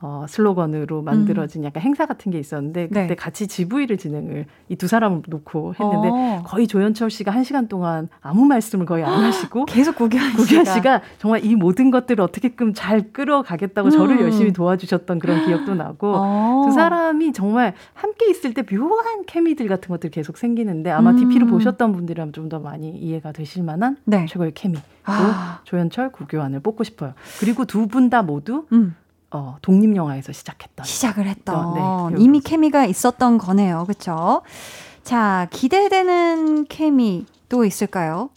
어, 슬로건으로 만들어진 약간 행사 같은 게 있었는데 그때 음. 네. 같이 GV를 진행을 이 두 사람을 놓고 했는데 어. 거의 조현철 씨가 한 시간 동안 아무 말씀을 거의 안 하시고 계속 구교환 씨가. 씨가 정말 이 모든 것들을 어떻게끔 잘 끌어가겠다고 저를 음. 열심히 도와주셨던 그런 기억도 나고 어. 두 사람이 정말 함께 있을 때 묘한 케미들 같은 것들이 계속 생기는데 아마 음. DP를 보셨던 분들이라면 좀 더 많이 이해가 되실 만한 네. 최고의 케미. 아. 조현철, 구교환을 뽑고 싶어요. 그리고 두 분 다 모두 음. 어, 독립 영화에서 시작했던. 시작을 했던 네, 이미. 케미가 있었던 거네요. 그렇죠? 자, 기대되는 케미 또 있을까요?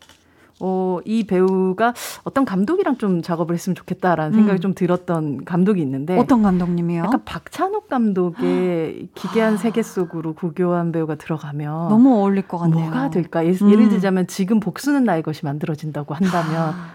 어, 이 배우가 어떤 감독이랑 좀 작업을 했으면 좋겠다라는 생각이 음. 좀 들었던 감독이 있는데 어떤 감독님이요? 약간 박찬욱 감독의 기괴한 세계 속으로 구교환 배우가 들어가면 너무 어울릴 것 같네요. 뭐가 될까? 예, 음. 예를 들자면 지금 복수는 나의 것이 만들어진다고 한다면 아,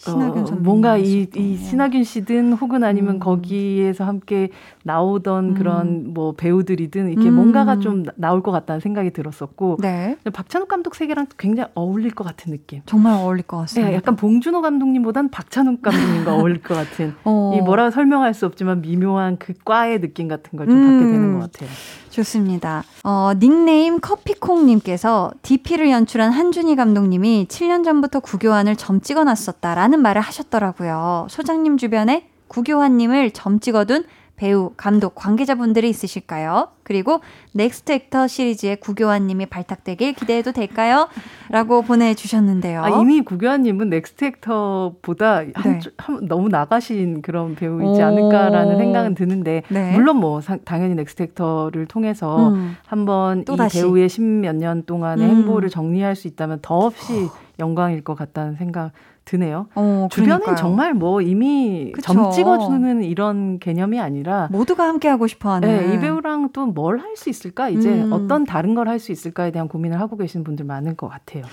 신하균 어, 선배님 뭔가 이. 이 신하균 씨든 혹은 아니면 음. 거기에서 함께 나오던 음. 그런 뭐 배우들이든 이렇게 음. 뭔가가 좀 나- 나올 것 같다는 생각이 들었었고 네, 박찬욱 감독 세계랑 굉장히 어울릴 것 같은 느낌. 정말 어울릴 것 같습니다. 네, 약간 봉준호 감독님보단 박찬욱 감독님과 어울릴 것 같은 어, 이 뭐라고 설명할 수 없지만 미묘한 그 과의 느낌 같은 걸좀 음. 받게 되는 것 같아요. 좋습니다. 어, 닉네임 커피콩님께서 DP를 연출한 한준희 감독님이 7년 전부터 구교환을 점 찍어 놨었다라는 말을 하셨더라고요. 소장님 주변에 구교환님을 점 찍어둔 배우, 감독, 관계자분들이 있으실까요? 그리고 Next Actor 시리즈의 구교환 님이 발탁되길 기대해도 될까요? 라고 보내주셨는데요. 아, 이미 구교환님은 Next Actor보다 한, 네. 한, 너무 나가신 그런 배우이지 오. 않을까라는 생각은 드는데 네. 물론 뭐 상- 당연히 Next Actor를 통해서 음. 한번 이. 배우의 십몇 년 동안의 음. 행보를 정리할 수 있다면 더없이 영광일 것 같다는 생각 드네요. 어, 그러니까요. 정말 뭐 이미 그쵸. 점 찍어주는 이런 개념이 아니라 모두가 함께 하고 싶어하는. 네, 이 배우랑 또 뭘 할 수 있을까? 이제 음. 어떤 다른 걸 할 수 있을까에 대한 고민을 하고 계신 분들 많을 것 같아요.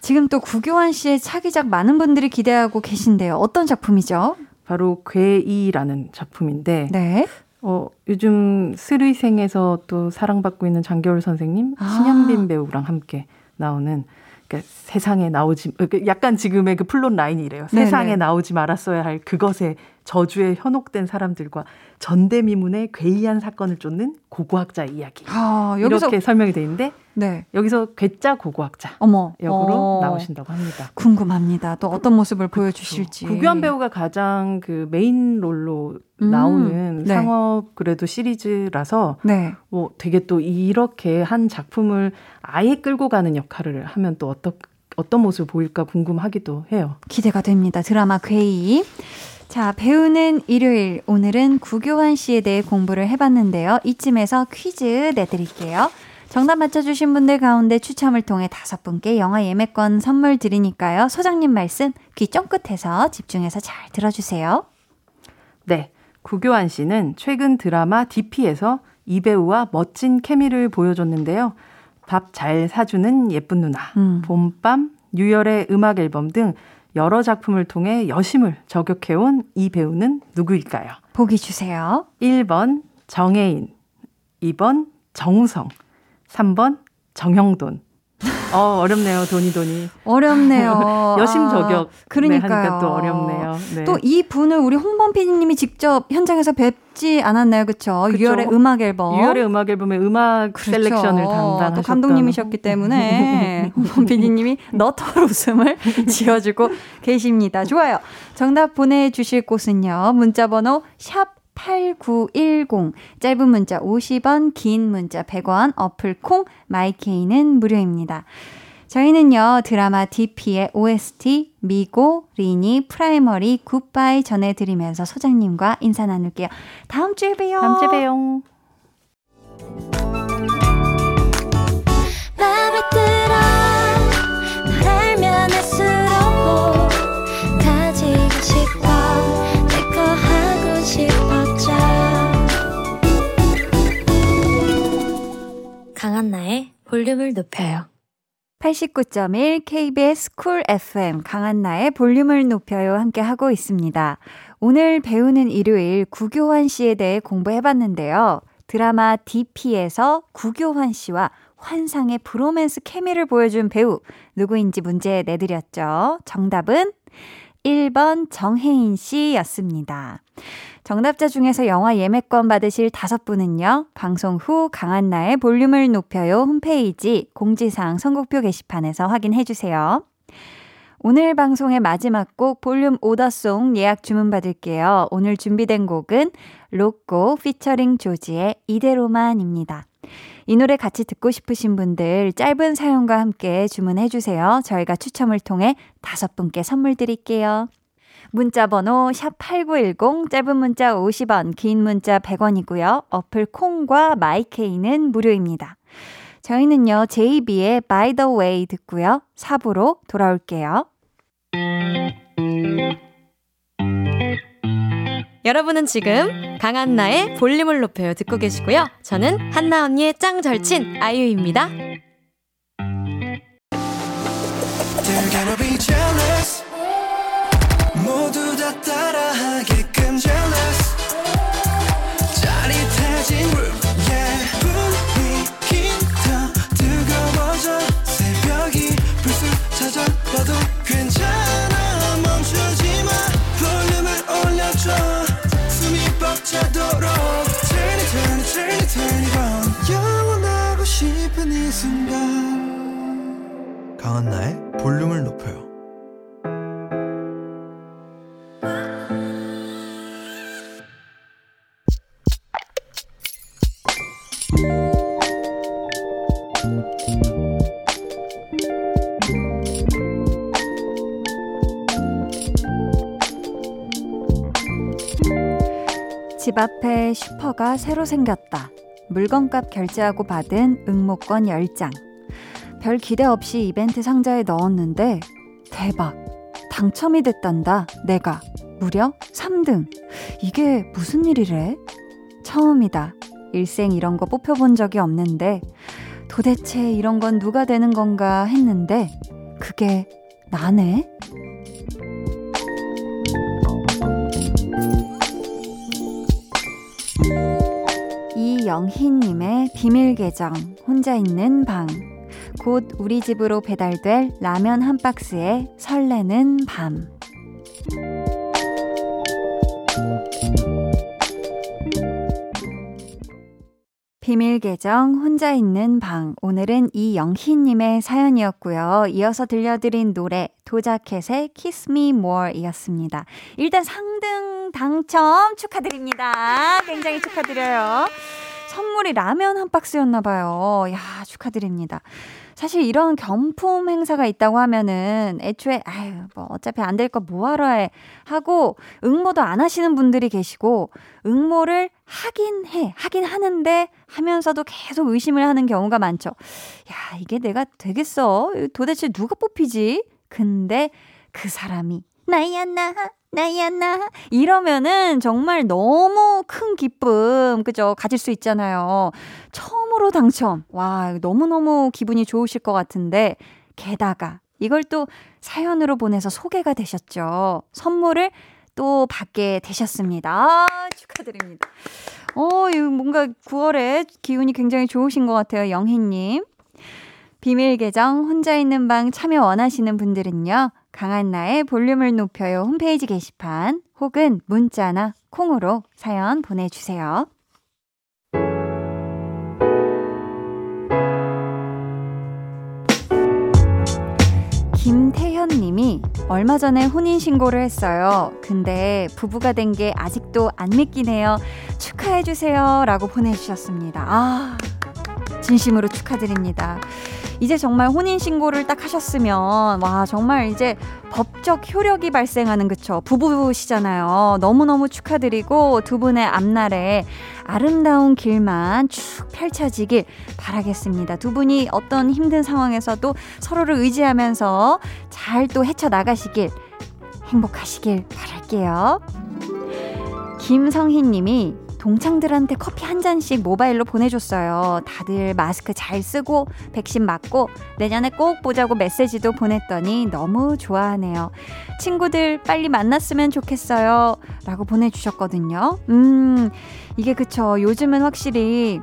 지금 또 구교환 씨의 차기작 많은 분들이 기대하고 계신데요. 어떤 작품이죠? 바로 괴이라는 작품인데 네. 어, 요즘 슬의생에서 또 사랑받고 있는 장겨울 선생님, 아. 신현빈 배우랑 함께 나오는 그러니까 세상에 나오지 어, 그 약간 지금의 그 plot line이래요. 네네. 세상에 나오지 말았어야 할 그것에 저주에 현혹된 사람들과 전대미문의 괴이한 사건을 쫓는 고고학자 이야기. 아, 여기서 이렇게 설명이 돼 있는데 네. 여기서 괴짜 고고학자 어머. 역으로 어, 나오신다고 합니다. 궁금합니다. 또 어떤 모습을 보여주실지. 구교환 배우가 가장 그 메인 롤로 음, 나오는 네. 상업 그래도 시리즈라서 네. 뭐 되게 또 이렇게 한 작품을 아예 끌고 가는 역할을 하면 또 어떤 어떤 모습을 보일까 궁금하기도 해요. 기대가 됩니다. 드라마 괴이. 자, 배우는 일요일. 오늘은 구교환 씨에 대해 공부를 해봤는데요. 이쯤에서 퀴즈 내드릴게요. 정답 맞춰주신 분들 가운데 추첨을 통해 다섯 분께 영화 예매권 선물 드리니까요. 소장님 말씀 귀 쫑긋해서 집중해서 잘 들어주세요. 네. 구교환 씨는 최근 드라마 DP에서 이 배우와 멋진 케미를 보여줬는데요. 밥 잘 사주는 예쁜 누나, 음. 봄밤, 유열의 음악 앨범 등 여러 작품을 통해 여심을 저격해온 이 배우는 누구일까요? 보기 주세요. 1번 정혜인, 2번 정우성, 3번 정형돈. 어, 어렵네요. 돈이 돈이. 어렵네요. 여심 아, 저격. 네, 하니까 또 어렵네요. 네. 또이 분을 우리 홍범 PD님이 직접 현장에서 뵙지 않았나요? 그쵸. 유열의 음악 앨범. 유열의 음악 앨범의 음악 그렇죠. 셀렉션을 담당하셨던 또 감독님이셨기 때문에 홍범 PD님이 너털 웃음을 지어주고 계십니다. 좋아요. 정답 보내주실 곳은요. 문자번호 샵 8910 짧은 문자 50원 긴 문자 100원 어플 콩 마이케이는 무료입니다. 저희는요 드라마 DP의 OST 미고 리니 프라이머리 Goodbye 전해드리면서 소장님과 인사 나눌게요. 다음 주에 봬요. 다음 주에 봬요. 높여요 89.1 KBS Cool FM 강한나의 볼륨을 높여요 함께 하고 있습니다. 오늘 배우는 일요일 구교환 씨에 대해 공부해봤는데요. 드라마 DP에서 구교환 씨와 환상의 브로맨스 케미를 보여준 배우 누구인지 문제 내드렸죠. 정답은 1번 정해인 씨였습니다. 정답자 중에서 영화 예매권 받으실 다섯 분은요, 방송 후 강한나의 볼륨을 높여요 홈페이지 공지사항 선곡표 게시판에서 확인해 주세요. 오늘 방송의 마지막 곡 볼륨 오더송 예약 주문 받을게요. 오늘 준비된 곡은 로꼬 피처링 조지의 이대로만입니다. 이 노래 같이 듣고 싶으신 분들 짧은 사연과 함께 주문해 주세요. 저희가 추첨을 통해 다섯 분께 선물 드릴게요. 문자 번호 샵8910 짧은 문자 50원 긴 문자 100원이고요. 어플 콩과 마이케이는 무료입니다. 저희는요. 제이비의 By the Way 듣고요. 4부로 돌아올게요. 여러분은 지금 강한나의 볼륨을 높여요 듣고 계시고요. 저는 한나 언니의 짱 절친 아이유입니다. 모두 다 따라하게 영원하고 싶은 이 순간 강한나의 볼륨을 높여요. 집 앞에 슈퍼가 새로 생겼다. 물건값 결제하고 받은 응모권 10장. 별 기대 없이 이벤트 상자에 넣었는데 대박. 당첨이 됐단다. 내가 무려 3등. 이게 무슨 일이래? 처음이다. 일생 이런 거 뽑혀본 적이 없는데 도대체 이런 건 누가 되는 건가 했는데 그게 나네? 이영희님의 비밀 계정, 혼자 있는 방. 곧 우리 집으로 배달될 라면 한 박스에 설레는 밤. 비밀 계정 혼자 있는 방 오늘은 이영희님의 사연이었고요. 이어서 들려드린 노래 도자켓의 Kiss Me More이었습니다. 일단 상등 당첨 축하드립니다. 굉장히 축하드려요. 선물이 라면 한 박스였나 봐요. 야 축하드립니다. 사실 이런 경품 행사가 있다고 하면은 애초에 아유 뭐 어차피 안 될 거 뭐하러 해 하고 응모도 안 하시는 분들이 계시고 응모를 하긴 해 하긴 하는데 하면서도 계속 의심을 하는 경우가 많죠. 야 이게 내가 되겠어? 도대체 누가 뽑히지? 근데 그 사람이 나야 나 나야 나. 이러면은 정말 너무 큰 기쁨 그죠? 가질 수 있잖아요. 처음으로 당첨. 와 너무너무 기분이 좋으실 것 같은데 게다가 이걸 또 사연으로 보내서 소개가 되셨죠. 선물을 또 받게 되셨습니다. 아, 축하드립니다. 어 뭔가 9월에 기운이 굉장히 좋으신 것 같아요 영희님. 비밀 계정 혼자 있는 방 참여 원하시는 분들은요. 강한나의 볼륨을 높여요 홈페이지 게시판 혹은 문자나 콩으로 사연 보내주세요. 김태현 님이 얼마 전에 혼인신고를 했어요. 근데 부부가 된 게 아직도 안 믿기네요. 축하해주세요. 라고 보내주셨습니다. 아, 진심으로 축하드립니다. 이제 정말 혼인 신고를 딱 하셨으면, 와, 정말 이제 법적 효력이 발생하는, 그쵸. 부부시잖아요. 너무 너무 축하드리고 두 분의 앞날에 아름다운 길만 쭉 펼쳐지길 바라겠습니다. 두 분이 어떤 힘든 상황에서도 서로를 의지하면서 잘 또 헤쳐 나가시길, 행복하시길 바랄게요. 김성희 님이 동창들한테 커피 한 잔씩 모바일로 보내줬어요. 다들 마스크 잘 쓰고 백신 맞고 내년에 꼭 보자고 메시지도 보냈더니 너무 좋아하네요. 친구들 빨리 만났으면 좋겠어요. 라고 보내주셨거든요. 음, 이게 그쵸. 요즘은 확실히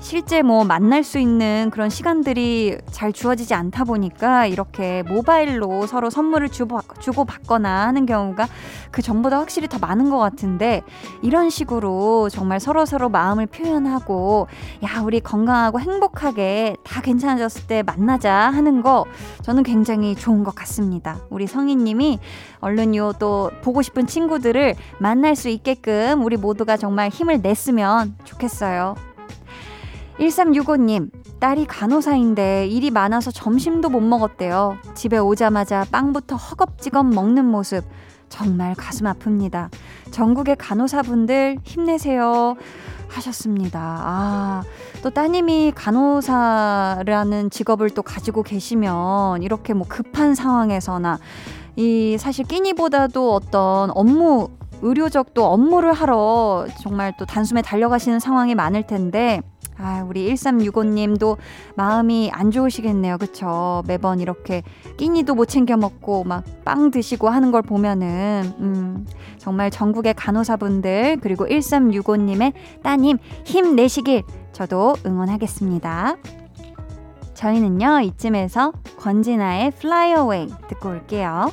실제 뭐 만날 수 있는 그런 시간들이 잘 주어지지 않다 보니까 이렇게 모바일로 서로 선물을 주고, 주고 받거나 하는 경우가 그 전보다 확실히 더 많은 것 같은데 이런 식으로 정말 서로 서로 마음을 표현하고 야 우리 건강하고 행복하게 다 괜찮아졌을 때 만나자 하는 거 저는 굉장히 좋은 것 같습니다. 우리 성희님이 얼른 요 또 보고 싶은 친구들을 만날 수 있게끔 우리 모두가 정말 힘을 냈으면 좋겠어요. 1365님, 딸이 간호사인데 일이 많아서 점심도 못 먹었대요. 집에 오자마자 빵부터 허겁지겁 먹는 모습. 정말 가슴 아픕니다. 전국의 간호사분들 힘내세요. 하셨습니다. 아, 또 따님이 간호사라는 직업을 또 가지고 계시면 이렇게 뭐 급한 상황에서나 이 사실 끼니보다도 어떤 업무, 의료적 또 업무를 하러 정말 또 단숨에 달려가시는 상황이 많을 텐데 아, 우리 1365님도 마음이 안 좋으시겠네요. 그쵸? 매번 이렇게 끼니도 못 챙겨 먹고 막 빵 드시고 하는 걸 보면은, 음, 정말 전국의 간호사분들, 그리고 1365님의 따님 힘내시길 저도 응원하겠습니다. 저희는요, 이쯤에서 권진아의 Fly Away 듣고 올게요.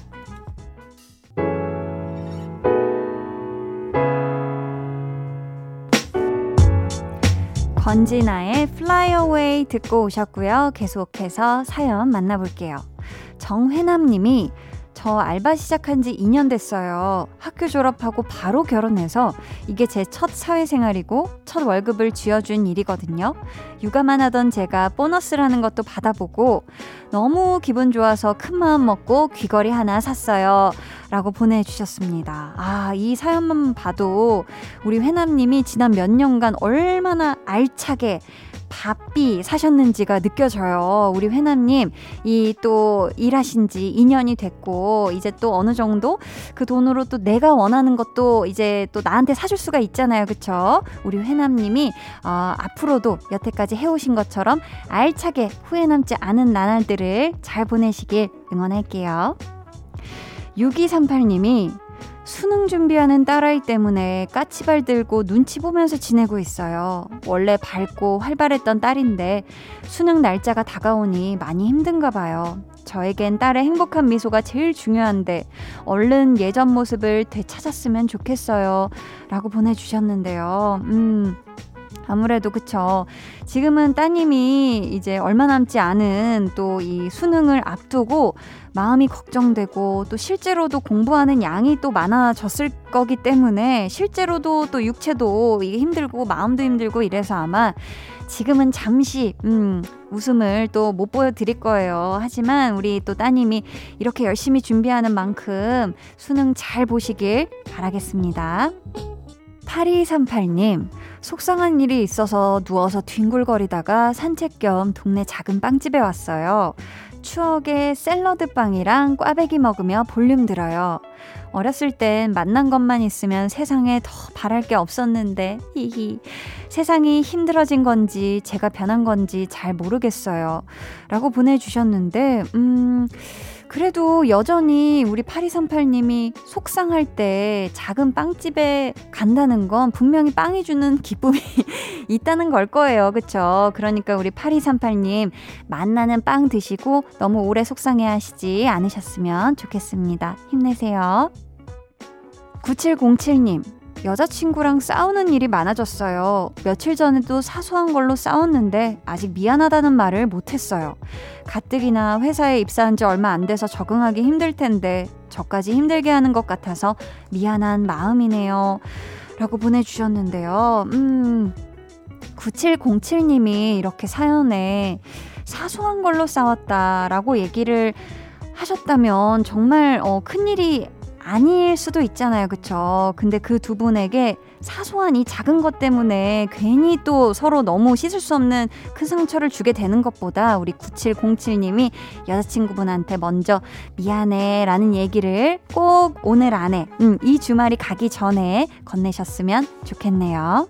권진아의 Fly Away 듣고 오셨고요. 계속해서 사연 만나볼게요. 정회남 님이 저 알바 시작한 지 2년 됐어요. 학교 졸업하고 바로 결혼해서 이게 제 첫 사회생활이고 첫 월급을 쥐어준 일이거든요. 육아만 하던 제가 보너스라는 것도 받아보고 너무 기분 좋아서 큰 마음 먹고 귀걸이 하나 샀어요. 라고 보내주셨습니다. 아, 이 사연만 봐도 우리 회남님이 지난 몇 년간 얼마나 알차게 바삐 사셨는지가 느껴져요. 우리 회남님, 이 또 일하신 지 2년이 됐고, 이제 또 어느 정도 그 돈으로 또 내가 원하는 것도 이제 또 나한테 사줄 수가 있잖아요. 그쵸? 우리 회남님이, 어, 앞으로도 여태까지 해오신 것처럼 알차게 후회 남지 않은 나날들을 잘 보내시길 응원할게요. 6238님이 수능 준비하는 딸아이 때문에 까치발 들고 눈치 보면서 지내고 있어요. 원래 밝고 활발했던 딸인데 수능 날짜가 다가오니 많이 힘든가 봐요. 저에겐 딸의 행복한 미소가 제일 중요한데 얼른 예전 모습을 되찾았으면 좋겠어요. 라고 보내주셨는데요. 음. 아무래도 그쵸. 지금은 따님이 이제 얼마 남지 않은 또 이 수능을 앞두고 마음이 걱정되고 또 실제로도 공부하는 양이 또 많아졌을 거기 때문에 실제로도 또 육체도 이게 힘들고 마음도 힘들고 이래서 아마 지금은 잠시 음, 웃음을 또 못 보여드릴 거예요. 하지만 우리 또 따님이 이렇게 열심히 준비하는 만큼 수능 잘 보시길 바라겠습니다. 8238님, 속상한 일이 있어서 누워서 뒹굴거리다가 산책 겸 동네 작은 빵집에 왔어요. 추억의 샐러드 빵이랑 꽈배기 먹으며 볼륨 들어요. 어렸을 땐 만난 것만 있으면 세상에 더 바랄 게 없었는데, 히히. 세상이 힘들어진 건지, 제가 변한 건지 잘 모르겠어요. 라고 보내주셨는데, 음, 그래도 여전히 우리 8238님이 속상할 때 작은 빵집에 간다는 건 분명히 빵이 주는 기쁨이 있다는 걸 거예요. 그쵸? 그러니까 우리 8238님 만나는 빵 드시고 너무 오래 속상해 하시지 않으셨으면 좋겠습니다. 힘내세요. 9707님, 여자친구랑 싸우는 일이 많아졌어요. 며칠 전에도 사소한 걸로 싸웠는데 아직 미안하다는 말을 못했어요. 가뜩이나 회사에 입사한 지 얼마 안 돼서 적응하기 힘들 텐데 저까지 힘들게 하는 것 같아서 미안한 마음이네요. 라고 보내주셨는데요. 음, 9707님이 이렇게 사연에 사소한 걸로 싸웠다라고 얘기를 하셨다면 정말 어, 큰일이 아닐 수도 있잖아요. 그쵸? 근데 그 두 분에게 사소한 이 작은 것 때문에 괜히 또 서로 너무 씻을 수 없는 큰 상처를 주게 되는 것보다 우리 9707님이 여자친구분한테 먼저 미안해 라는 얘기를 꼭 오늘 안에, 음, 이 주말이 가기 전에 건네셨으면 좋겠네요.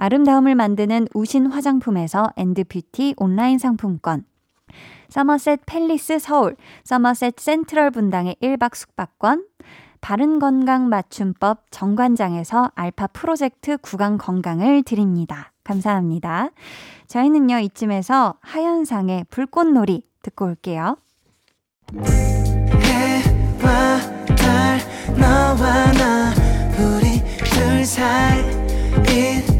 아름다움을 만드는 우신 화장품에서 엔드뷰티 온라인 상품권, 서머셋 팰리스 서울, 서머셋 센트럴 분당의 1박 숙박권, 바른 건강 맞춤법 정관장에서 알파 프로젝트 구강 건강을 드립니다. 감사합니다. 저희는요, 이쯤에서 하현상의 불꽃놀이 듣고 올게요. 달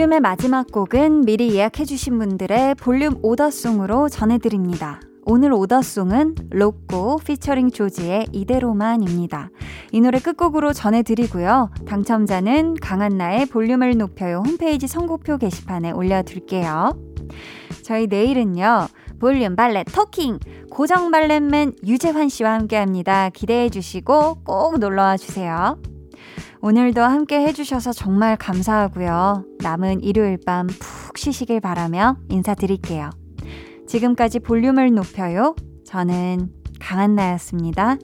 볼륨의 마지막 곡은 미리 예약해주신 분들의 볼륨 오더송으로 전해드립니다. 오늘 오더송은 로꼬 피처링 조지의 이대로만입니다. 이 노래 끝곡으로 전해드리고요. 당첨자는 강한나의 볼륨을 높여요 홈페이지 선곡표 게시판에 올려둘게요. 저희 내일은요. 볼륨 발레 토킹 고정 발렛맨 유재환 씨와 함께합니다. 기대해 주시고 꼭 놀러와 주세요. 오늘도 함께 해주셔서 정말 감사하고요. 남은 일요일 밤 푹 쉬시길 바라며 인사드릴게요. 지금까지 볼륨을 높여요. 저는 강한나였습니다.